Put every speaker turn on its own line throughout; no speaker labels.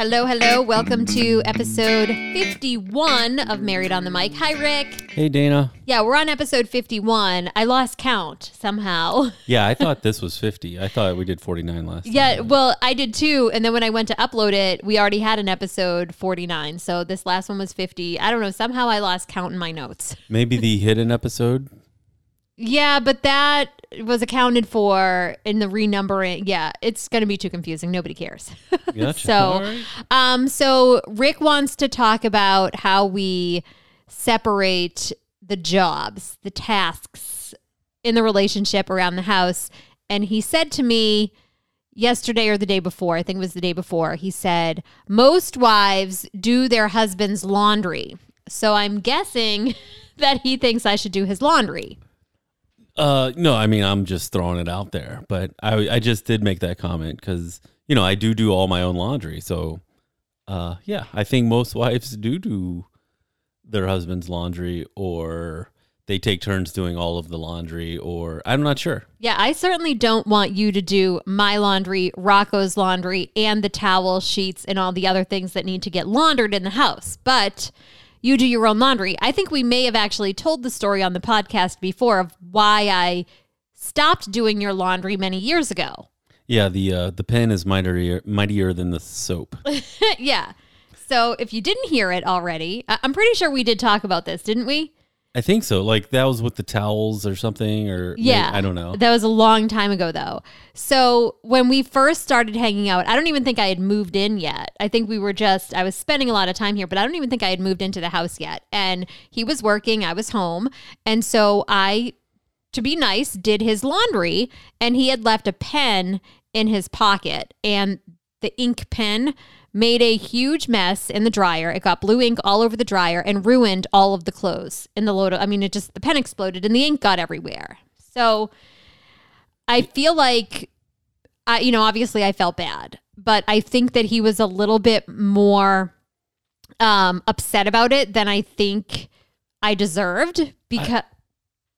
Hello, hello. Welcome to episode 51 of Married on the Mic. Hi, Rick.
Hey, Dana.
Yeah, we're on episode 51. I lost count somehow.
Yeah, I thought this was 50. I thought we did 49 last time.
Yeah, well, I did too. And then when I went to upload it, we already had an episode 49. So this last one was 50. I don't know. Somehow I lost count in my notes.
Maybe the hidden episode.
Yeah, but that was accounted for in the renumbering. Yeah, it's going to be too confusing. Nobody cares.
Gotcha.
so,
right.
um, so Rick wants to talk about how we separate the jobs, the tasks in the relationship around the house. And he said to me yesterday or the day before, I think it was the day before, he said, most wives do their husband's laundry. So I'm guessing that he thinks I should do his laundry.
Uh, no, I mean, I'm just throwing it out there, but I, I just did make that comment because, you know, I do do all my own laundry. So, uh, yeah, I think most wives do do their husband's laundry or they take turns doing all of the laundry or I'm not sure.
Yeah, I certainly don't want you to do my laundry, Rocco's laundry, and the towel sheets and all the other things that need to get laundered in the house. But you do your own laundry. I think we may have actually told the story on the podcast before of why I stopped doing your laundry many years ago.
Yeah, the uh, the pen is mightier mightier than the soap.
yeah. So if you didn't hear it already, I- I'm pretty sure we did talk about this, didn't we?
I think so. Like that was with the towels or something, or
Yeah.
I don't know.
That was a long time ago, though. So when we first started hanging out, I don't even think I had moved in yet. I think we were just, I was spending a lot of time here, but I don't even think I had moved into the house yet. And he was working, I was home. And so I, to be nice, did his laundry, and he had left a pen in his pocket. And the ink pen made a huge mess in the dryer. It got blue ink all over the dryer and ruined all of the clothes in the load. Of, I mean, it just the pen exploded and the ink got everywhere. So I feel like I you know, obviously I felt bad, but I think that he was a little bit more um upset about it than I think I deserved because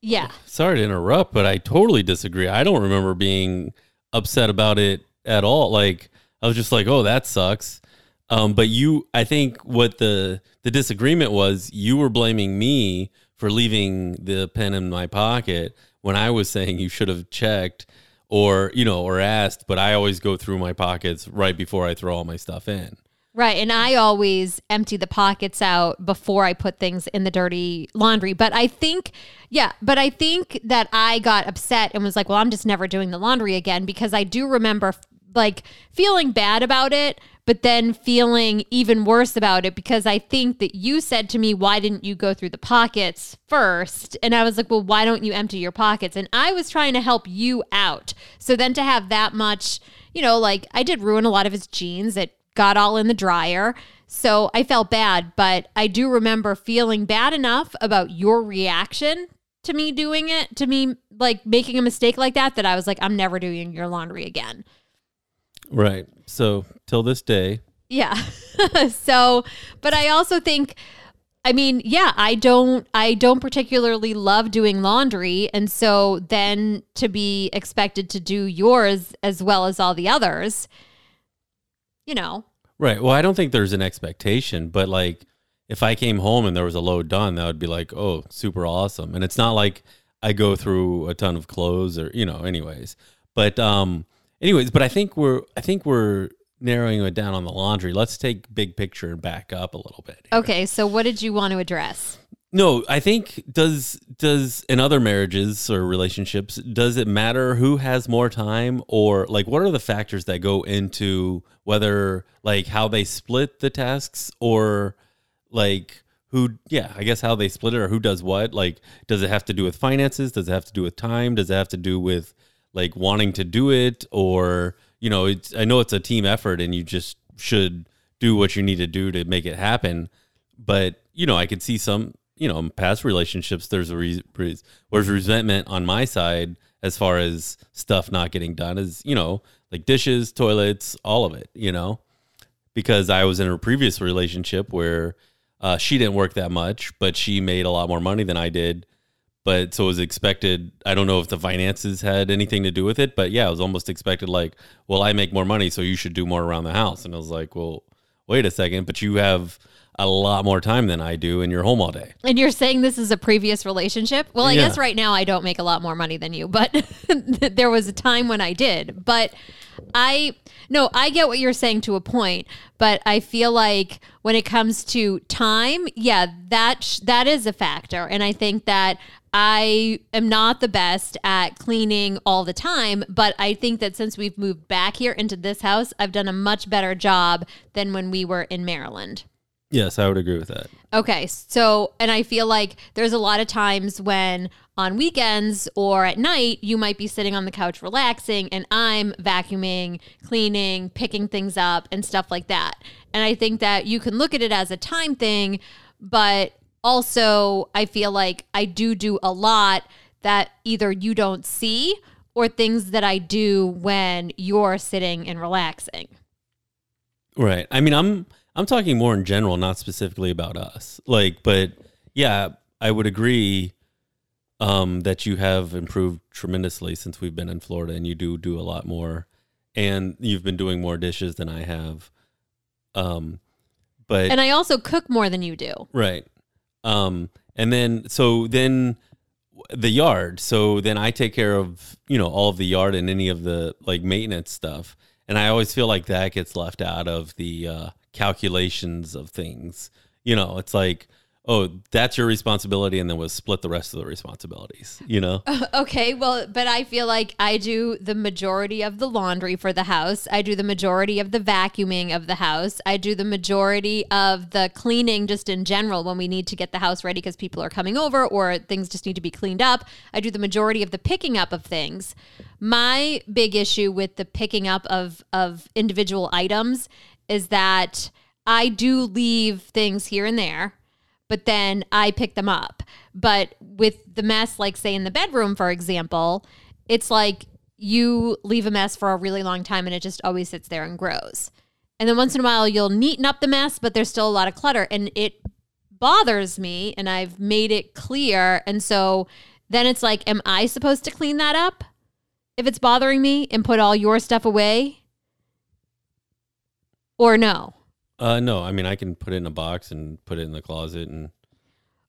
yeah.
Sorry to interrupt, but I totally disagree. I don't remember being upset about it at all. Like I was just like, "Oh, that sucks." Um, but you, I think what the the disagreement was, you were blaming me for leaving the pen in my pocket when I was saying you should have checked or you know or asked. But I always go through my pockets right before I throw all my stuff in.
Right. And I always empty the pockets out before I put things in the dirty laundry. But I think, yeah, but I think that I got upset and was like, well, I'm just never doing the laundry again because I do remember like feeling bad about it, but then feeling even worse about it because I think that you said to me, why didn't you go through the pockets first? And I was like, well, why don't you empty your pockets? And I was trying to help you out. So then to have that much, you know, like I did ruin a lot of his jeans that got all in the dryer. So I felt bad, but I do remember feeling bad enough about your reaction to me doing it, to me like making a mistake like that, that I was like, I'm never doing your laundry again.
Right. So till this day,
Yeah. so, but I also think I mean, yeah, I don't I don't particularly love doing laundry and so then to be expected to do yours as well as all the others, you know.
Right. Well, I don't think there's an expectation, but like if I came home and there was a load done, that would be like, oh, super awesome. And it's not like I go through a ton of clothes or, you know, anyways. But um anyways, but I think we're I think we're narrowing it down on the laundry. Let's take big picture and back up a little bit. here.
Okay, so what did you want to address?
No, I think does does in other marriages or relationships does it matter who has more time or like what are the factors that go into whether like how they split the tasks or like who yeah, I guess how they split it or who does what? Like does it have to do with finances? Does it have to do with time? Does it have to do with like wanting to do it or you know, it's I know it's a team effort and you just should do what you need to do to make it happen. But, you know, I could see some you know, in past relationships, there's a re- re- there's resentment on my side as far as stuff not getting done, as you know, like dishes, toilets, all of it, you know, because I was in a previous relationship where uh, she didn't work that much, but she made a lot more money than I did. But so it was expected. I don't know if the finances had anything to do with it, but yeah, it was almost expected. Like, well, I make more money, so you should do more around the house. And I was like, well, wait a second, but you have a lot more time than I do and you're home all day.
And you're saying this is a previous relationship? Well, I
Yeah.
guess right now I don't make a lot more money than you, but there was a time when I did. But I no, I get what you're saying to a point, but I feel like when it comes to time, yeah, that sh- that is a factor, and I think that I am not the best at cleaning all the time, but I think that since we've moved back here into this house, I've done a much better job than when we were in Maryland.
Yes, I would agree with that.
Okay, so and I feel like there's a lot of times when on weekends or at night you might be sitting on the couch relaxing and I'm vacuuming, cleaning, picking things up and stuff like that. And I think that you can look at it as a time thing, but also I feel like I do do a lot that either you don't see or things that I do when you're sitting and relaxing.
Right. I mean, I'm I'm talking more in general, not specifically about us. Like, but yeah, I would agree um, that you have improved tremendously since we've been in Florida, and you do do a lot more, and you've been doing more dishes than I have. Um, but
And I also cook more than you do.
Right. Um, and then so then the yard. So then I take care of, you know, all of the yard and any of the like maintenance stuff. And I always feel like that gets left out of the uh, calculations of things. You know, it's like, oh, that's your responsibility, and then we'll split the rest of the responsibilities. You know,
Okay, well, but I feel like I do the majority of the laundry for the house. I do the majority of the vacuuming of the house. I do the majority of the cleaning just in general when we need to get the house ready because people are coming over or things just need to be cleaned up. I do the majority of the picking up of things. My big issue with the picking up of of individual items is that I do leave things here and there but then I pick them up. But with the mess, like say in the bedroom, for example, it's like you leave a mess for a really long time and it just always sits there and grows. And then once in a while, you'll neaten up the mess, but there's still a lot of clutter and it bothers me. And I've made it clear. And so then it's like, am I supposed to clean that up if it's bothering me and put all your stuff away? Or no?
Uh, no, I mean I can put it in a box and put it in the closet and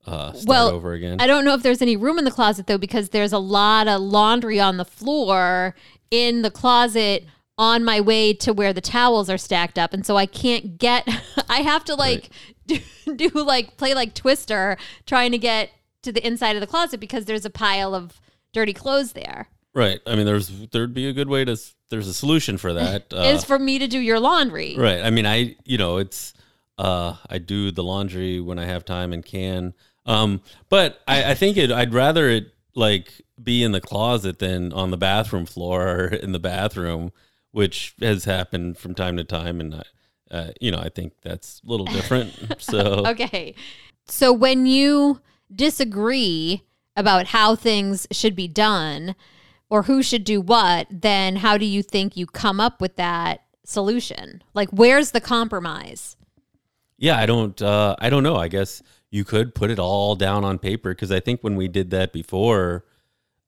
uh, start
Well,
over again.
I don't know if there's any room in the closet though, because there's a lot of laundry on the floor in the closet on my way to where the towels are stacked up. And so I can't get, I have to like do, do like play like Twister trying to get to the inside of the closet because there's a pile of dirty clothes there.
Right. I mean, there's there'd be a good way to. There's a solution for that. Uh,
Is for me to do your laundry.
Right. I mean, I you know, it's uh I do the laundry when I have time and can. Um, but I, I think it I'd rather it like be in the closet than on the bathroom floor or in the bathroom, which has happened from time to time and I uh, you know, I think that's a little different. so
Okay. So when you disagree about how things should be done or who should do what, then how do you think you come up with that solution? Like where's the compromise?
Yeah, I don't. Uh, I don't know. I guess you could put it all down on paper because I think when we did that before,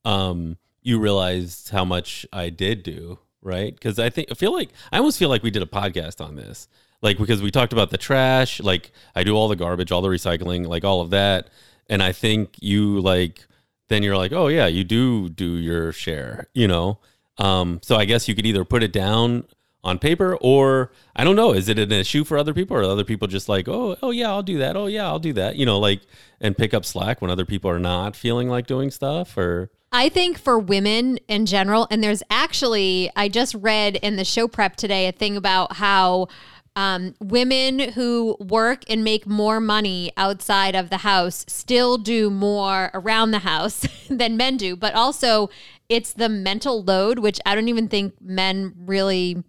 um, you realized how much I did do, right? Because I think I feel like I almost feel like we did a podcast on this, like because we talked about the trash, like I do all the garbage, all the recycling, like all of that, and I think you like then you're like, oh yeah, you do do your share, you know. Um, so I guess you could either put it down on paper or I don't know, is it an issue for other people or other people just like, oh, oh yeah, I'll do that. Oh yeah, I'll do that. You know, like and pick up slack when other people are not feeling like doing stuff or
I think for women in general, and there's actually, I just read in the show prep today a thing about how um, women who work and make more money outside of the house still do more around the house than men do. But also, it's the mental load, which I don't even think men really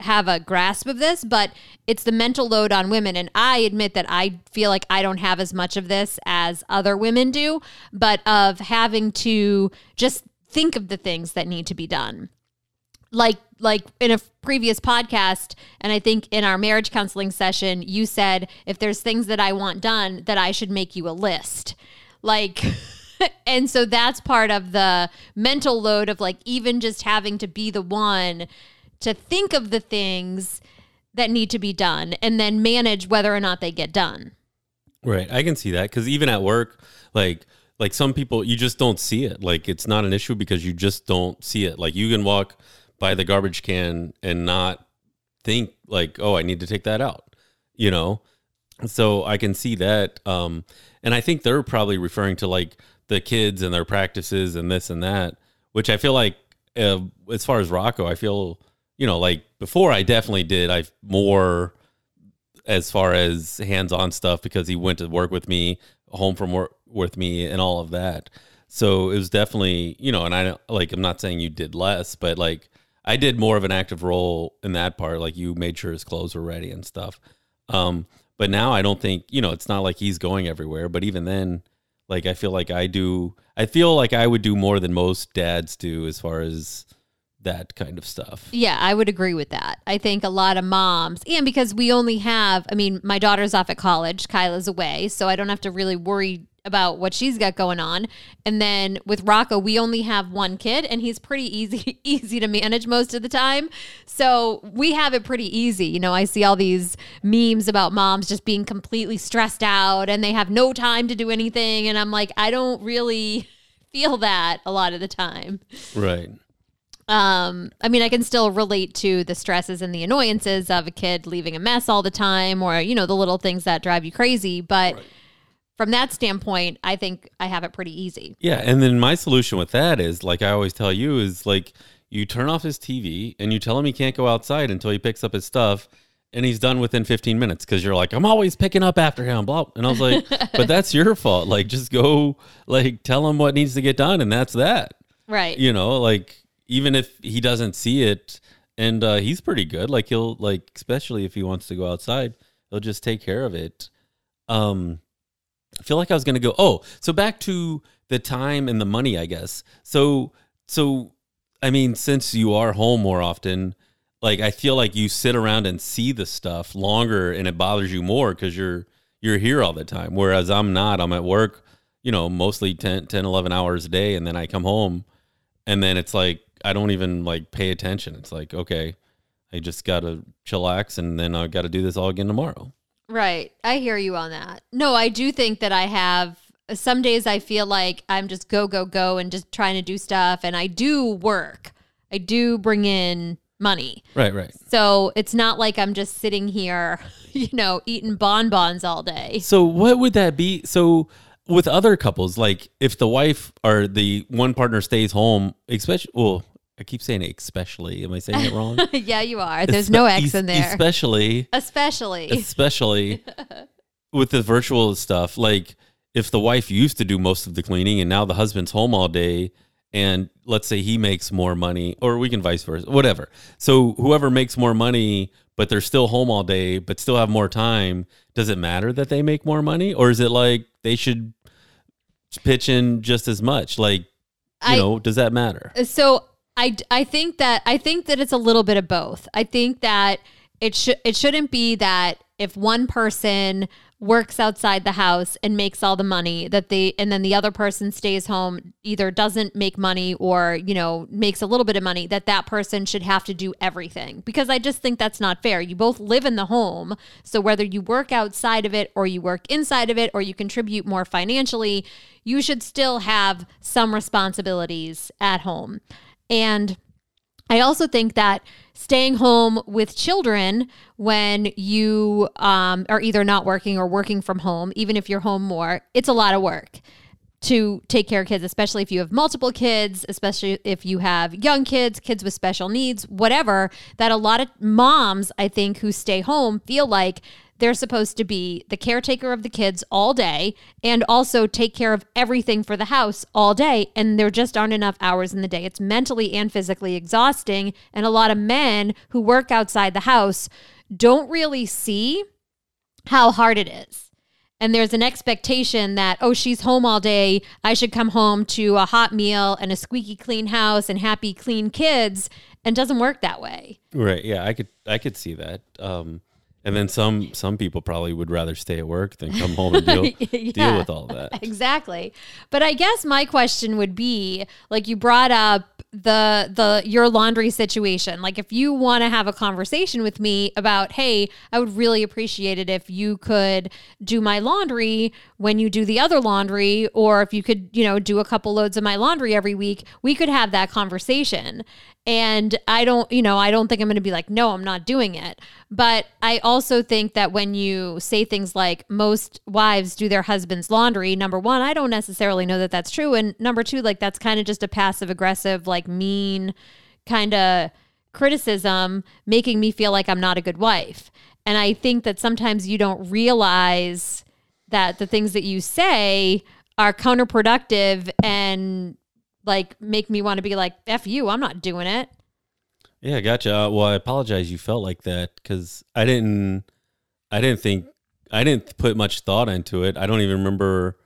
have a grasp of this, but it's the mental load on women. And I admit that I feel like I don't have as much of this as other women do, but of having to just think of the things that need to be done. Like like in a previous podcast and I think in our marriage counseling session you said if there's things that I want done that I should make you a list. Like and so that's part of the mental load of like even just having to be the one to think of the things that need to be done and then manage whether or not they get done.
Right. I can see that because even at work, like like some people, you just don't see it. Like it's not an issue because you just don't see it. Like you can walk by the garbage can and not think like, oh, I need to take that out. You know. So I can see that. Um, and I think they're probably referring to like the kids and their practices and this and that, which I feel like, uh, as far as Rocco, I feel you know like before I definitely did. I've more as far as hands-on stuff because he went to work with me, home from work with me, and all of that. So it was definitely, you know, and I like I'm not saying you did less, but like I did more of an active role in that part. Like you made sure his clothes were ready and stuff. Um, but now I don't think, you know, it's not like he's going everywhere. But even then, like I feel like I do. I feel like I would do more than most dads do as far as that kind of stuff.
Yeah, I would agree with that. I think a lot of moms, and because we only have, I mean, my daughter's off at college, Kyla's away, so I don't have to really worry about what she's got going on. And then with Rocco, we only have one kid and he's pretty easy easy to manage most of the time. So we have it pretty easy. You know, I see all these memes about moms just being completely stressed out and they have no time to do anything and I'm like, I don't really feel that a lot of the time.
Right.
Um, I mean, I can still relate to the stresses and the annoyances of a kid leaving a mess all the time or, you know, the little things that drive you crazy. But right. From that standpoint, I think I have it pretty easy.
Yeah. And then my solution with that is, like I always tell you, is like you turn off his TV and you tell him he can't go outside until he picks up his stuff. And he's done within 15 minutes because you're like, I'm always picking up after him. Blah. And I was like, but that's your fault. Like, just go, like, tell him what needs to get done. And that's that.
Right.
You know, like, even if he doesn't see it and uh, he's pretty good like he'll like especially if he wants to go outside he'll just take care of it um i feel like i was gonna go oh so back to the time and the money i guess so so i mean since you are home more often like i feel like you sit around and see the stuff longer and it bothers you more because you're you're here all the time whereas i'm not i'm at work you know mostly 10 10 11 hours a day and then i come home and then it's like I don't even like pay attention. It's like, okay, I just got to chillax and then I got to do this all again tomorrow.
Right. I hear you on that. No, I do think that I have some days I feel like I'm just go, go, go and just trying to do stuff. And I do work, I do bring in money.
Right, right.
So it's not like I'm just sitting here, you know, eating bonbons all day.
So what would that be? So with other couples, like if the wife or the one partner stays home, especially, well, I keep saying it especially. Am I saying it wrong?
yeah, you are. There's Espe- no X in there.
Especially.
Especially.
Especially with the virtual stuff. Like if the wife used to do most of the cleaning and now the husband's home all day and let's say he makes more money or we can vice versa, whatever. So whoever makes more money but they're still home all day but still have more time, does it matter that they make more money or is it like they should pitch in just as much? Like you I, know, does that matter?
So I, I think that I think that it's a little bit of both. I think that it should it shouldn't be that if one person works outside the house and makes all the money that they and then the other person stays home either doesn't make money or you know makes a little bit of money that that person should have to do everything. Because i just think that's not fair. You both live in the home so whether you work outside of it or you work inside of it or you contribute more financially you should still have some responsibilities at home and I also think that staying home with children when you um, are either not working or working from home, even if you're home more, it's a lot of work to take care of kids, especially if you have multiple kids, especially if you have young kids, kids with special needs, whatever. That a lot of moms, I think, who stay home feel like they're supposed to be the caretaker of the kids all day and also take care of everything for the house all day. And there just aren't enough hours in the day. It's mentally and physically exhausting. And a lot of men who work outside the house don't really see how hard it is. And there's an expectation that, oh, she's home all day. I should come home to a hot meal and a squeaky clean house and happy, clean kids. And doesn't work that way.
Right. Yeah. I could, I could see that. Um, and then some some people probably would rather stay at work than come home and deal yeah, deal with all that.
Exactly. But I guess my question would be like you brought up the the your laundry situation. Like if you want to have a conversation with me about, "Hey, I would really appreciate it if you could do my laundry when you do the other laundry or if you could, you know, do a couple loads of my laundry every week." We could have that conversation. And I don't, you know, I don't think I'm going to be like, no, I'm not doing it. But I also think that when you say things like most wives do their husband's laundry, number one, I don't necessarily know that that's true. And number two, like that's kind of just a passive aggressive, like mean kind of criticism, making me feel like I'm not a good wife. And I think that sometimes you don't realize that the things that you say are counterproductive and like make me want to be like f you i'm not doing it
Yeah, gotcha. Uh, well, I apologize. You felt like that because I didn't. I didn't think. I didn't put much thought into it. I don't even remember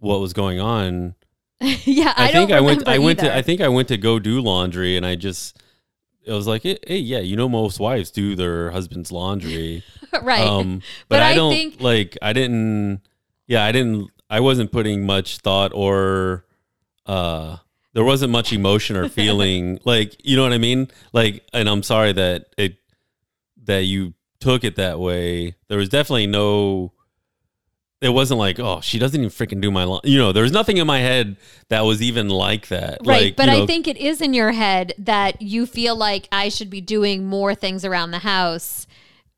what was going on.
yeah i,
I, think I went. I went to. I think I went to go do laundry, and I just. It was like, hey, hey, yeah, you know, most wives do their husband's laundry.
right
Um, but,
But
I
I
don't
think-
like. I didn't. Yeah, I didn't. I wasn't putting much thought or. uh There wasn't much emotion or feeling. like you know what I mean. Like, and I'm sorry that it that you took it that way. There was definitely no. It wasn't like, oh, she doesn't even freaking do my lawn. You know, there was nothing in my head that was even like that.
Right,
Like,
but
you
I think it is in your head that you feel like I should be doing more things around the house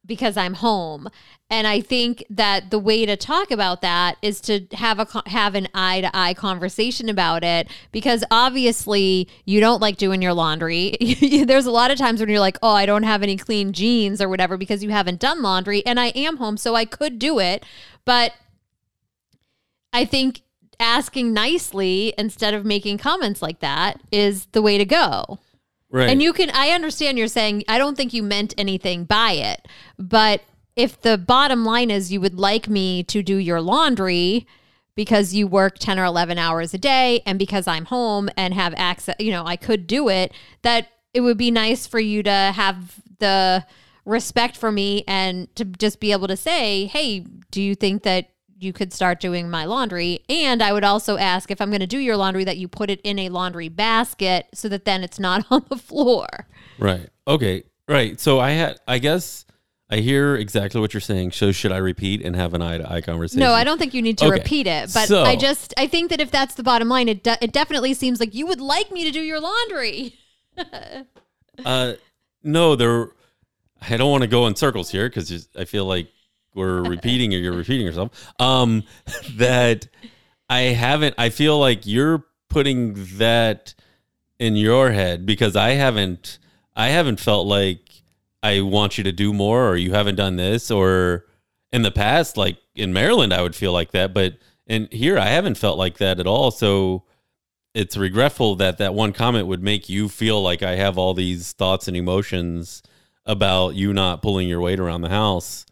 because I'm home. And I think that the way to talk about that is to have a have an eye to eye conversation about it because obviously you don't like doing your laundry. There's a lot of times when you're like, "Oh, I don't have any clean jeans or whatever because you haven't done laundry and I am home so I could do it." But I think asking nicely instead of making comments like that is the way to go.
Right.
And you can, I understand you're saying, I don't think you meant anything by it. But if the bottom line is you would like me to do your laundry because you work 10 or 11 hours a day and because I'm home and have access, you know, I could do it, that it would be nice for you to have the respect for me and to just be able to say, hey, do you think that you could start doing my laundry? And I would also ask if I'm going to do your laundry that you put it in a laundry basket so that then it's not on the floor.
Right. Okay. Right. So I had. I guess I hear exactly what you're saying. So should I repeat and have an eye to eye conversation?
No, I don't think you need to
Okay.
repeat it, but
So-
I just I think that if that's the bottom line, it de- it definitely seems like you would like me to do your laundry.
Uh, no, there. I don't want to go in circles here because I feel like we're repeating or you're repeating yourself. Um, that I haven't. I feel like you're putting that in your head because I haven't. I haven't felt like I want you to do more or you haven't done this or in the past, like in Maryland, I would feel like that, but in here, I haven't felt like that at all. So it's regretful that that one comment would make you feel like I have all these thoughts and emotions about you not pulling your weight around the house.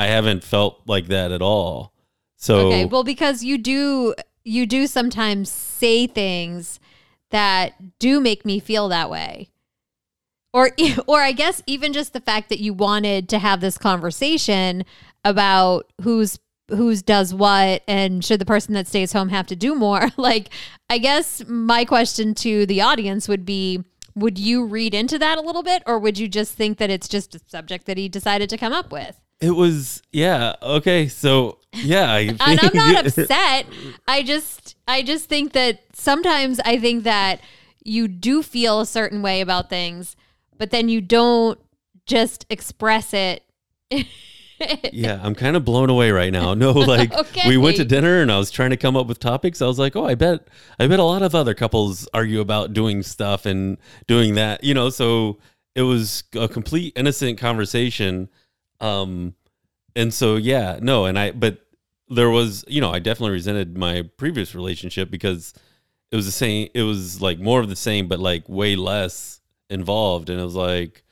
I haven't felt like that at all. So
Okay, well because you do you do sometimes say things that do make me feel that way. Or or I guess even just the fact that you wanted to have this conversation about who's who's does what and should the person that stays home have to do more? Like I guess my question to the audience would be would you read into that a little bit or would you just think that it's just a subject that he decided to come up with?
It was yeah okay. So yeah, I
and I'm not upset. I just I just think that sometimes I think that you do feel a certain way about things, but then you don't just express it.
yeah, I'm kind of blown away right now. No, like
Okay.
we went to dinner and I was trying to come up with topics. I was like, oh, I bet, I bet a lot of other couples argue about doing stuff and doing that, you know. So it was a complete innocent conversation. Um, and so yeah, no, and I, but there was, you know, I definitely resented my previous relationship because it was the same. It was like more of the same, but like way less involved, and it was like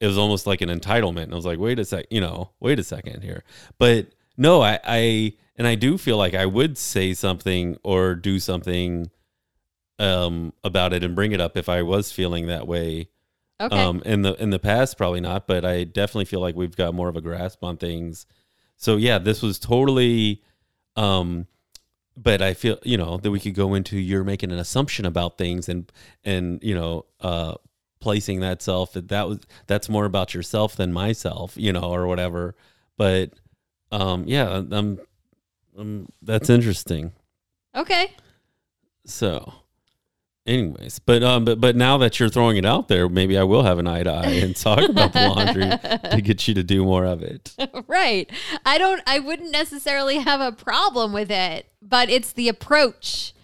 it was almost like an entitlement. And I was like, wait a sec, you know, wait a second here. But no, I, I, and I do feel like I would say something or do something um, about it and bring it up if I was feeling that way.
Okay.
Um, in the in the past, probably not, but I definitely feel like we've got more of a grasp on things. So yeah, this was totally um, but I feel you know that we could go into you're making an assumption about things and and you know uh placing that self that that was that's more about yourself than myself you know or whatever but um yeah um, um that's interesting
Okay.
so anyways but um but but now that you're throwing it out there maybe I will have an eye to eye and talk about the laundry to get you to do more of it
right. I don't I wouldn't necessarily have a problem with it, but it's the approach.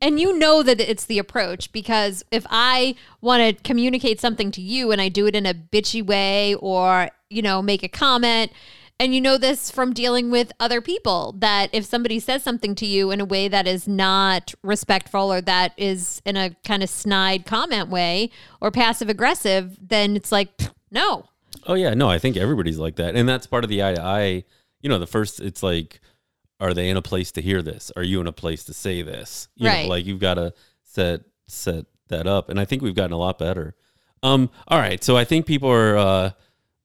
And you know that it's the approach because if I want to communicate something to you and I do it in a bitchy way or, you know, make a comment, and you know this from dealing with other people that if somebody says something to you in a way that is not respectful or that is in a kind of snide comment way or passive aggressive, then it's like, no,
Oh yeah, no, I think everybody's like that, and that's part of the eye to eye. You know, the first, it's like, are they in a place to hear this? Are you in a place to say this? You
Right.
Know, like you've got to set set that up, and I think we've gotten a lot better. Um, all right, so I think people are uh,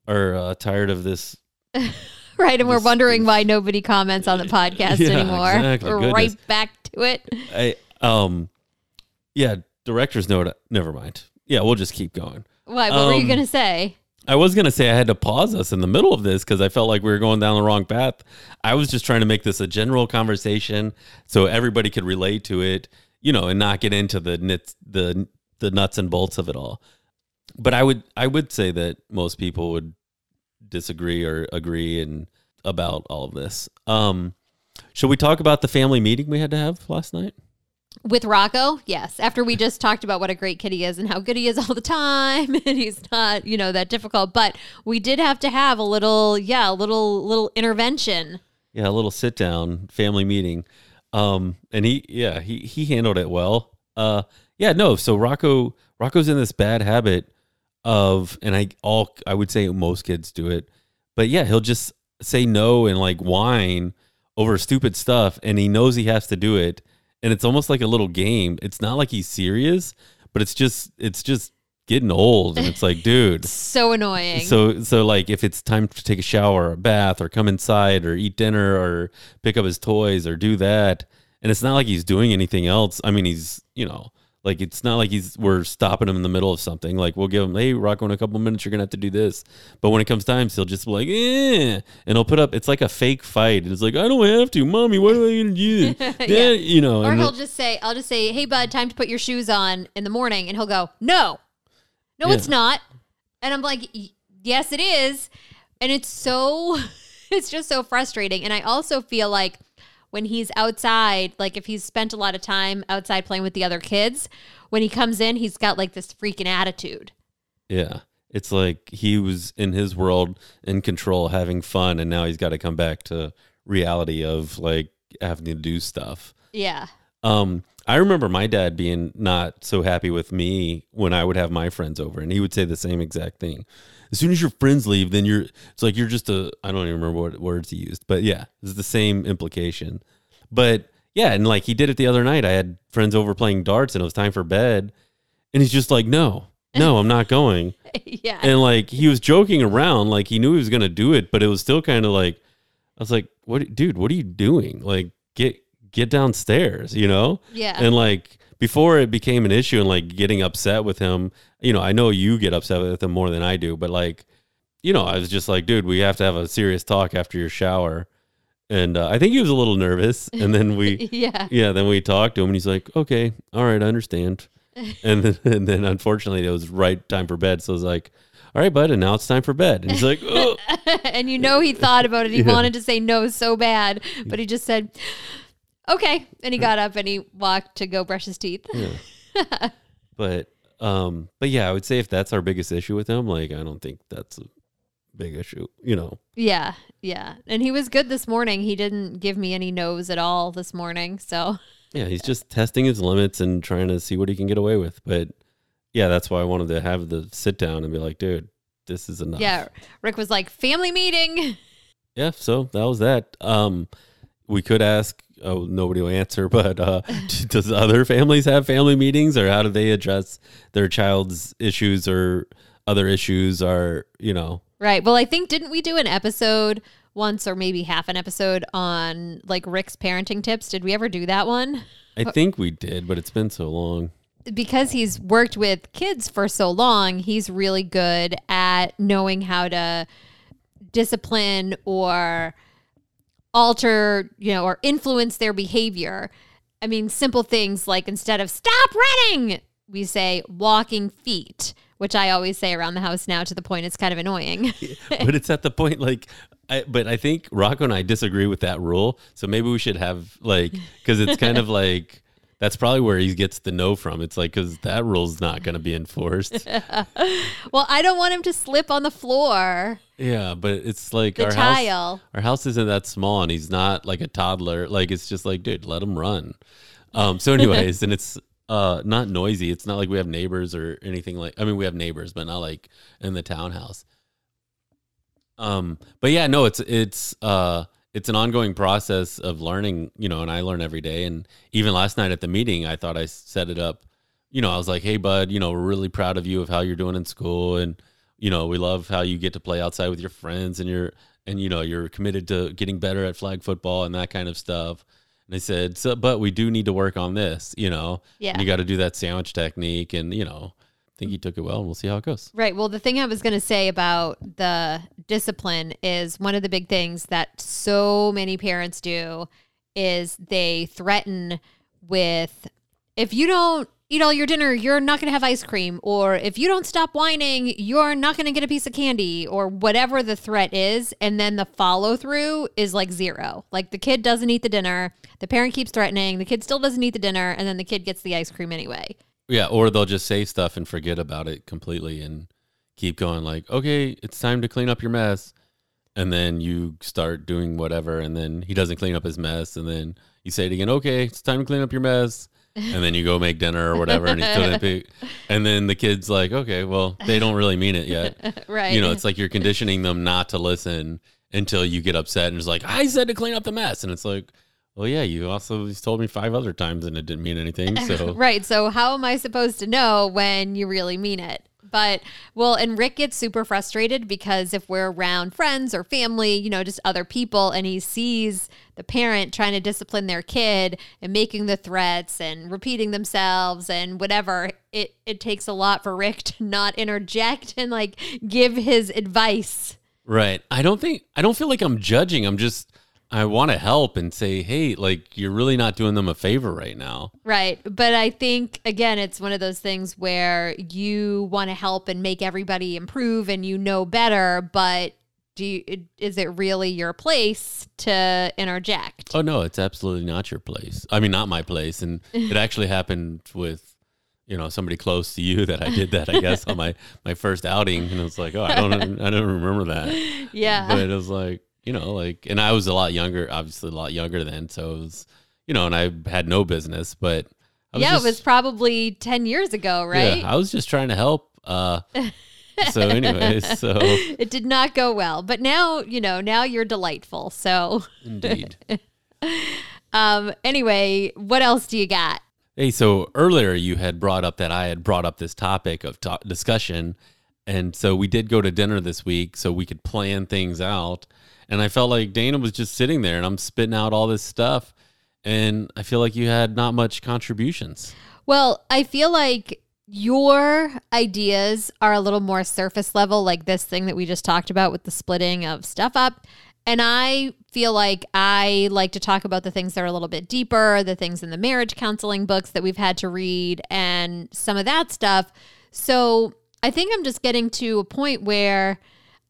are uh, tired of this.
Right, and we're
This-
wondering why nobody comments on the podcast
Yeah,
anymore.
exactly.
We're
Goodness.
right back to it.
I um, yeah, director's note. Never mind. Yeah, we'll just keep going.
Why? What were you
Um,
gonna say?
I was gonna say I had to pause us in the middle of this because I felt like we were going down the wrong path. I was just trying to make this a general conversation so everybody could relate to it, you know, and not get into the nits, the the nuts and bolts of it all. But I would I would say that most people would disagree or agree and about all of this. Um, should we talk about the family meeting we had to have last night?
With Rocco, yes. After we just talked about what a great kid he is and how good he is all the time, and he's not, you know, that difficult. But we did have to have a little, yeah, a little little intervention.
Yeah, a little sit down family meeting. Um, and he, yeah, he he handled it well. Uh, yeah, no. So Rocco, Rocco's in this bad habit of, and I all I would say most kids do it, but yeah, he'll just say no and like whine over stupid stuff, and he knows he has to do it, and it's almost like a little game. It's not like he's serious, but it's just it's just getting old, and it's like, dude.
So annoying.
So so like if it's time to take a shower or a bath or come inside or eat dinner or pick up his toys or do that and it's not like he's doing anything else. I mean he's, you know, like it's not like he's we're stopping him in the middle of something. Like we'll give him, hey Rocco, in a couple minutes you're gonna have to do this. But when it comes time, he'll just be like, eh and he'll put up it's like a fake fight. And it's like, I don't have to, mommy, what am I gonna do? Dad,
Yeah.
you know,
or he'll just say, I'll just say, hey, bud, time to put your shoes on in the morning. And he'll go, no, no,
Yeah.
it's not. And I'm like, yes, it is. And it's so, it's just so frustrating. And I also feel like when he's outside, like if he's spent a lot of time outside playing with the other kids, when he comes in, he's got like this freaking attitude.
Yeah. It's like he was in his world in control, having fun, and now he's got to come back to reality of like having to do stuff.
Yeah.
Um, I remember my dad being not so happy with me when I would have my friends over, and he would say the same exact thing. As soon as your friends leave, then you're it's like you're just a I don't even remember what words he used, but yeah, it's the same implication. But yeah, and like he did it the other night. I had friends over playing darts, and it was time for bed, and he's just like, "No, no, I'm not going."
yeah.
and like he was joking around like he knew he was gonna do it but it was still kind of like i was like what dude what are you doing like get get downstairs you know
yeah.
and like before it became an issue and like getting upset with him you know i know you get upset with him more than i do but like you know i was just like dude we have to have a serious talk after your shower and uh, i think he was a little nervous and then we
yeah.
yeah, then we talked to him, and he's like, "Okay, all right, I understand." and then, and then, unfortunately, it was right time for bed. So I was like, "All right, bud, and now it's time for bed." And he's like, "Oh,
and you know he thought about it. He
Yeah.
wanted to say no so bad, but he just said, "Okay." And he got up and he walked to go brush his teeth. Yeah.
but um, but yeah, I would say if that's our biggest issue with him, like, I don't think that's a big issue. You know,
Yeah, yeah. And he was good this morning. He didn't give me any no's at all this morning. So
yeah, he's just testing his limits and trying to see what he can get away with. But yeah, that's why I wanted to have the sit down and be like, "Dude, this is enough."
yeah, Rick was like, "Family meeting."
yeah so that was that um we could ask oh nobody will answer but uh does other families have family meetings or how do they address their child's issues or other issues or you know
Right. Well, I think didn't we do an episode once or maybe half an episode on like Rick's parenting tips. Did we ever do that one?
I think we did, but it's been so long.
Because he's worked with kids for so long, he's really good at knowing how to discipline or alter, you know, or influence their behavior. I mean, simple things like instead of stop running, we say walking feet, which I always say around the house now to the point it's kind of annoying.
but it's at the point like I, but I think Rocco and I disagree with that rule. So maybe we should have like because it's kind of like that's probably where he gets the no from. It's like because that rule's not going to be enforced.
well, I don't want him to slip on the floor.
Yeah, but it's like
The
our
tile.
house. Our house isn't that small, and he's not like a toddler. Like it's just like, dude, let him run. Um. So, anyways, and it's uh not noisy. It's not like we have neighbors or anything like. I mean, we have neighbors, but not like in the townhouse. Um. But yeah, no, it's it's uh it's an ongoing process of learning. You know, and I learn every day. And even last night at the meeting, I thought I set it up. You know, I was like, hey, bud, you know, we're really proud of you of how you're doing in school and you know, we love how you get to play outside with your friends and you're and you know, you're committed to getting better at flag football and that kind of stuff. And they said, so but we do need to work on this, you know.
Yeah.
And you got to do that sandwich technique and, you know, I think he took it well and we'll see how it goes.
Right. Well, the thing I was going to say about the discipline is one of the big things that so many parents do is they threaten with if you don't eat all your dinner, you're not going to have ice cream or if you don't stop whining, you're not going to get a piece of candy or whatever the threat is and then the follow through is like zero. Like the kid doesn't eat the dinner, the parent keeps threatening, the kid still doesn't eat the dinner and then the kid gets the ice cream anyway.
Yeah, or they'll just say stuff and forget about it completely and keep going like, "Okay, it's time to clean up your mess." And then you start doing whatever and then he doesn't clean up his mess and then you say it again, "Okay, it's time to clean up your mess." And then you go make dinner or whatever and he's doing it. And then the kid's like, "Okay, well, they don't really mean it yet."
right.
You know, it's like you're conditioning them not to listen until you get upset and it's like, "I said to clean up the mess." And it's like, "Well, yeah, you also told me 5 other times and it didn't mean anything." So
Right. So how am I supposed to know when you really mean it? But well, and Rick gets super frustrated because if we're around friends or family, you know, just other people, and he sees the parent trying to discipline their kid and making the threats and repeating themselves and whatever, it it takes a lot for Rick to not interject and like give his advice.
Right. I don't think I don't feel like I'm judging. I'm just I want to help and say, "Hey, like you're really not doing them a favor right now."
Right. But I think, again, it's one of those things where you want to help and make everybody improve and you know better, but do you, is it really your place to interject?
Oh no, it's absolutely not your place. I mean, not my place. And it actually happened with you know somebody close to you that I did that. I guess on my my first outing, and it was like, oh, I don't I don't remember that.
Yeah.
But it was like you know like, and I was a lot younger, obviously a lot younger then, so it was you know, and I had no business, but I
yeah,
just-
it was probably 10 years ago, right?
Yeah, I was just trying to help. Uh, so, anyways, so
it did not go well. But now, you know, now you're delightful. So,
indeed.
um, anyway, what else do you got?
Hey, so earlier you had brought up that I had brought up this topic of to- discussion, and so we did go to dinner this week so we could plan things out. And I felt like Dana was just sitting there, and I'm spitting out all this stuff, and I feel like you had not much contributions.
Well, I feel like your ideas are a little more surface level, like this thing that we just talked about with the splitting of stuff up. And I feel like I like to talk about the things that are a little bit deeper, the things in the marriage counseling books that we've had to read, and some of that stuff. So I think I'm just getting to a point where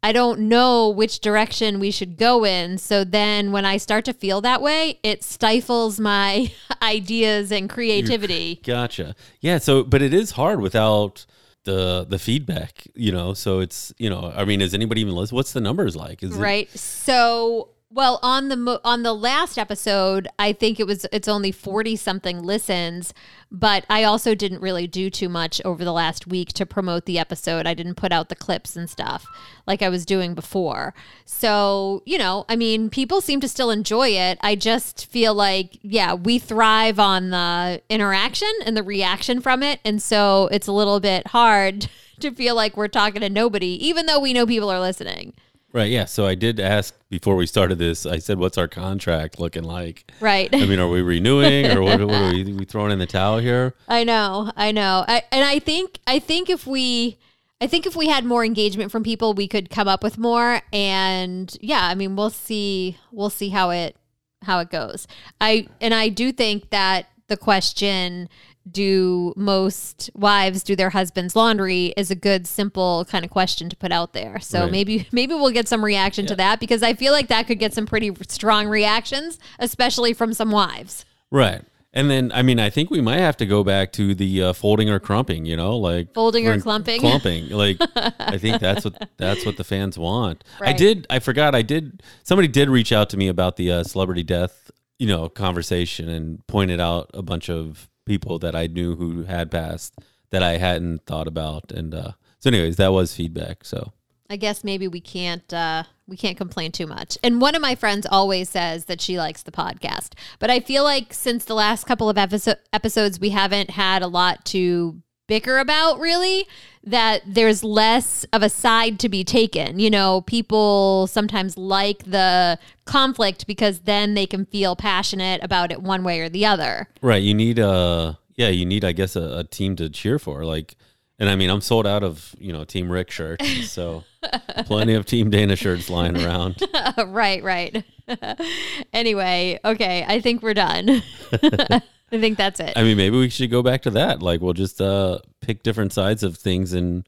I don't know which direction we should go in. So then when I start to feel that way, it stifles my ideas and creativity.
Gotcha. Yeah. So, but it is hard without the the feedback, you know. So it's you know, I mean, is anybody even listen? What's the numbers like? Is it
Right. So, well, on the mo- on the last episode, I think it was it's only 40 something listens, but I also didn't really do too much over the last week to promote the episode. I didn't put out the clips and stuff like I was doing before. So, you know, I mean, people seem to still enjoy it. I just feel like, yeah, we thrive on the interaction and the reaction from it, and so it's a little bit hard to feel like we're talking to nobody even though we know people are listening.
Right. Yeah. So I did ask before we started this. I said, "What's our contract looking like?"
Right.
I mean, are we renewing or what, what are we, we throwing in the towel here?
I know, I know, I, and I think I think if we, I think if we had more engagement from people, we could come up with more. And yeah, I mean, we'll see, we'll see how it how it goes. I and I do think that the question do most wives do their husband's laundry is a good simple kind of question to put out there so
Right.
maybe maybe we'll get some reaction to that because i feel like that could get some pretty strong reactions especially from some wives
Right. And then, I mean, I think we might have to go back to the uh, folding or crumping. You know, like
Folding or clumping?
Clumping. Like, I think that's what that's what the fans want. I did. I forgot. I did. Somebody did reach out to me about the uh, celebrity death, you know, conversation and pointed out a bunch of people that I knew who had passed that I hadn't thought about. And uh, so, anyways, that was feedback. So.
I guess maybe we can't uh, we can't complain too much. And one of my friends always says that she likes the podcast, but I feel like since the last couple of episo- episodes, we haven't had a lot to bicker about. Really, that there's less of a side to be taken. You know, people sometimes like the conflict because then they can feel passionate about it one way or the other.
Right. You need a yeah. You need, I guess, a, a team to cheer for. Like, and I mean, I'm sold out of you know Team Rick shirts, so plenty of Team Dana shirts lying around.
right, right. anyway, okay, I think we're done. I think that's it.
I mean, maybe we should go back to that. Like, we'll just uh pick different sides of things and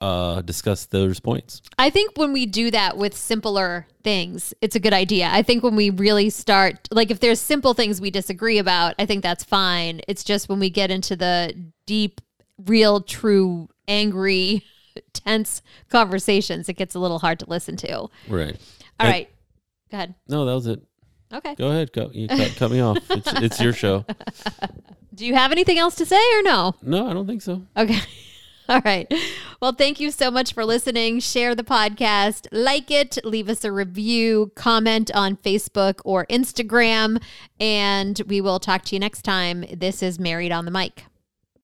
uh discuss those points.
I think when we do that with simpler things, it's a good idea. I think when we really start, like if there's simple things we disagree about, I think that's fine. It's just when we get into the deep, real, true, angry, tense conversations, it gets a little hard to listen to. All
Right.
right, Go ahead.
No, that was it.
Okay.
Go ahead. Go. You cut, cut me off. It's it's your show.
Do you have anything else to say or no?
No, I don't think so.
Okay. All right. Well, thank you so much for listening. Share the podcast, like it, leave us a review, comment on Facebook or Instagram, and we will talk to you next time. This is Married on the Mic.